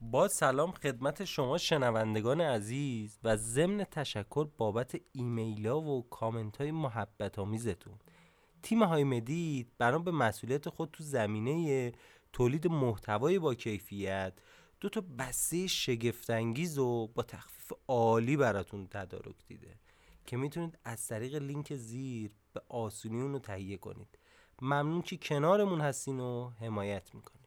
با سلام خدمت شما شنوندگان عزیز و ضمن تشکر بابت ایمیلا و کامنت های محبت آمیزتون تیم های مدید بنا به مسئولیت خود تو زمینه تولید محتوای با کیفیت دو تا بسته شگفتانگیز و با تخفیف عالی براتون تدارک دیده که می‌تونید از طریق لینک زیر به آسونی اون رو تهیه کنید. ممنون که کنارمون هستین و حمایت می‌کنید